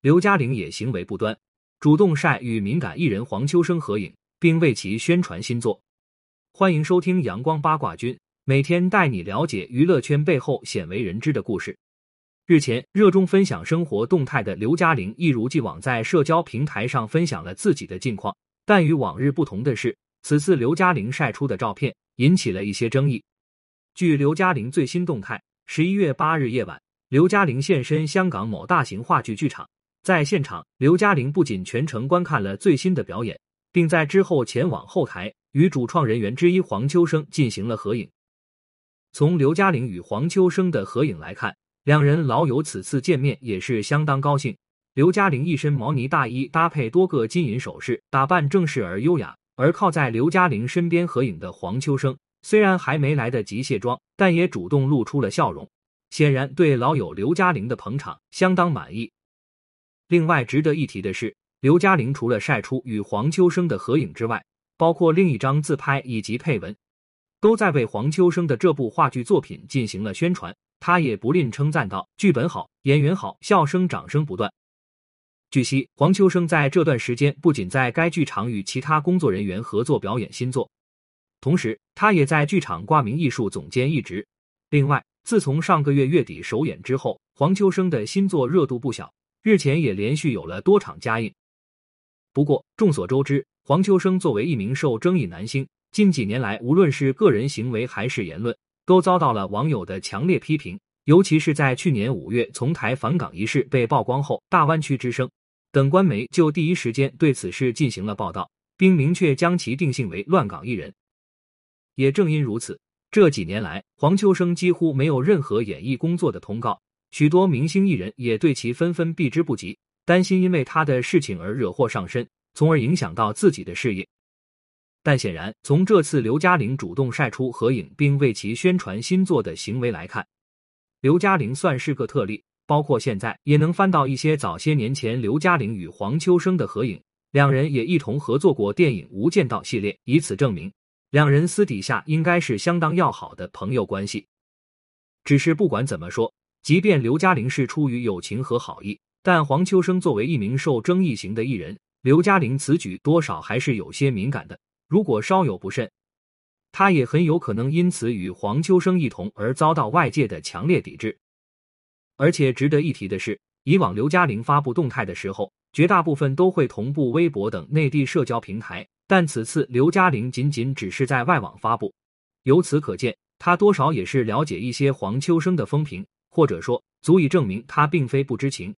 刘嘉玲也行为不端，主动晒与敏感艺人黄秋生合影，并为其宣传新作。欢迎收听阳光八卦君，每天带你了解娱乐圈背后鲜为人知的故事。日前，热衷分享生活动态的刘嘉玲一如既往在社交平台上分享了自己的近况，但与往日不同的是，此次刘嘉玲晒出的照片引起了一些争议。据刘嘉玲最新动态，十一月八日夜晚，刘嘉玲现身香港某大型话剧剧场。在现场，刘嘉玲不仅全程观看了最新的表演，并在之后前往后台与主创人员之一黄秋生进行了合影。从刘嘉玲与黄秋生的合影来看，两人老友此次见面也是相当高兴。刘嘉玲一身毛呢大衣，搭配多个金银首饰，打扮正式而优雅。而靠在刘嘉玲身边合影的黄秋生，虽然还没来得及卸妆，但也主动露出了笑容，显然对老友刘嘉玲的捧场相当满意。另外值得一提的是，刘嘉玲除了晒出与黄秋生的合影之外，包括另一张自拍以及配文，都在为黄秋生的这部话剧作品进行了宣传。她也不吝称赞道：“剧本好，演员好，笑声掌声不断。”据悉，黄秋生在这段时间不仅在该剧场与其他工作人员合作表演新作，同时他也在剧场挂名艺术总监一职。另外，自从上个月月底首演之后，黄秋生的新作热度不小。日前也连续有了多场加映。不过众所周知，黄秋生作为一名受争议男星，近几年来无论是个人行为还是言论，都遭到了网友的强烈批评。尤其是在去年五月从台返港一事被曝光后，大湾区之声等官媒就第一时间对此事进行了报道，并明确将其定性为乱港艺人。也正因如此，这几年来黄秋生几乎没有任何演艺工作的通告。许多明星艺人也对其纷纷避之不及，担心因为他的事情而惹祸上身，从而影响到自己的事业。但显然，从这次刘嘉玲主动晒出合影并为其宣传新作的行为来看，刘嘉玲算是个特例。包括现在也能翻到一些早些年前刘嘉玲与黄秋生的合影，两人也一同合作过电影《无间道》系列，以此证明两人私底下应该是相当要好的朋友关系。只是不管怎么说。即便刘嘉玲是出于友情和好意，但黄秋生作为一名受争议型的艺人，刘嘉玲此举多少还是有些敏感的。如果稍有不慎，他也很有可能因此与黄秋生一同而遭到外界的强烈抵制。而且值得一提的是，以往刘嘉玲发布动态的时候，绝大部分都会同步微博等内地社交平台，但此次刘嘉玲仅仅只是在外网发布，由此可见，他多少也是了解一些黄秋生的风评。或者说，足以证明他并非不知情。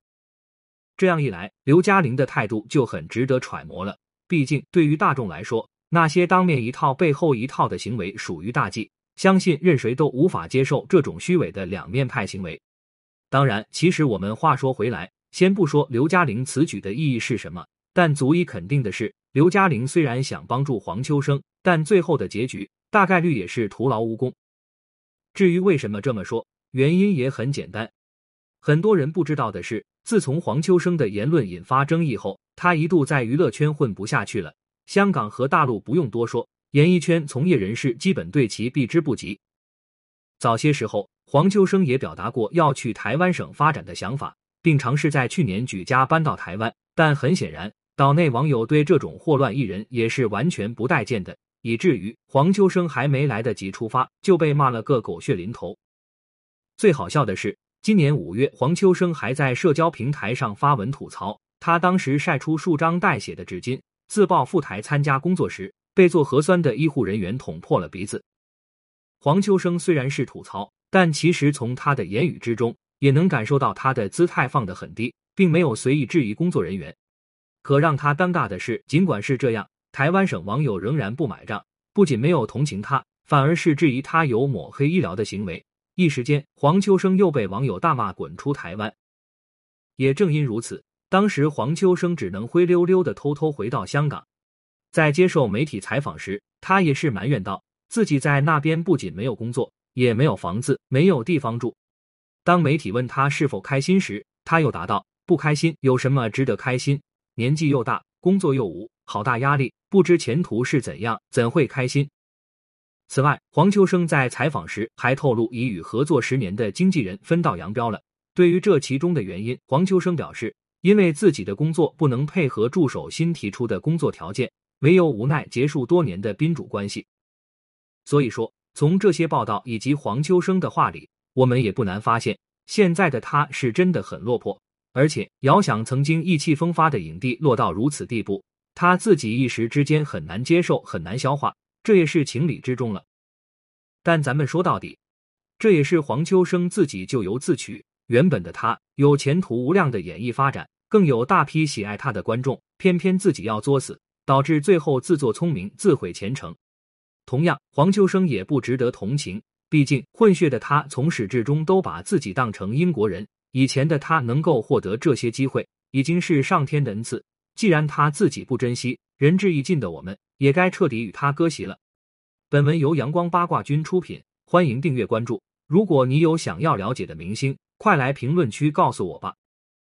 这样一来，刘嘉玲的态度就很值得揣摩了。毕竟，对于大众来说，那些当面一套背后一套的行为属于大忌，相信任谁都无法接受这种虚伪的两面派行为。当然，其实我们话说回来，先不说刘嘉玲此举的意义是什么，但足以肯定的是，刘嘉玲虽然想帮助黄秋生，但最后的结局大概率也是徒劳无功。至于为什么这么说？原因也很简单，很多人不知道的是，自从黄秋生的言论引发争议后，他一度在娱乐圈混不下去了。香港和大陆不用多说，演艺圈从业人士基本对其避之不及。早些时候，黄秋生也表达过要去台湾省发展的想法，并尝试在去年举家搬到台湾。但很显然，岛内网友对这种祸乱艺人也是完全不待见的，以至于黄秋生还没来得及出发，就被骂了个狗血淋头。最好笑的是，今年五月，黄秋生还在社交平台上发文吐槽，他当时晒出数张带血的纸巾，自曝赴台参加工作时被做核酸的医护人员捅破了鼻子。黄秋生虽然是吐槽，但其实从他的言语之中也能感受到他的姿态放得很低，并没有随意质疑工作人员。可让他尴尬的是，尽管是这样，台湾省网友仍然不买账，不仅没有同情他，反而是质疑他有抹黑医疗的行为。一时间，黄秋生又被网友大骂滚出台湾。也正因如此，当时黄秋生只能灰溜溜的偷偷回到香港。在接受媒体采访时，他也是埋怨道：“自己在那边不仅没有工作，也没有房子，没有地方住。”当媒体问他是否开心时，他又答道：“不开心，有什么值得开心？年纪又大，工作又无，好大压力，不知前途是怎样，怎会开心？”此外，黄秋生在采访时还透露，已与合作十年的经纪人分道扬镳了。对于这其中的原因，黄秋生表示，因为自己的工作不能配合助手新提出的工作条件，唯有无奈结束多年的宾主关系。所以说，从这些报道以及黄秋生的话里，我们也不难发现，现在的他是真的很落魄。而且，遥想曾经意气风发的影帝落到如此地步，他自己一时之间很难接受，很难消化，这也是情理之中了。但咱们说到底，这也是黄秋生自己咎由自取。原本的他有前途无量的演艺发展，更有大批喜爱他的观众，偏偏自己要作死，导致最后自作聪明，自毁前程。同样，黄秋生也不值得同情，毕竟混血的他从始至终都把自己当成英国人。以前的他能够获得这些机会，已经是上天的恩赐。既然他自己不珍惜，仁至义尽的我们也该彻底与他割席了。本文由阳光八卦君出品，欢迎订阅关注。如果你有想要了解的明星，快来评论区告诉我吧。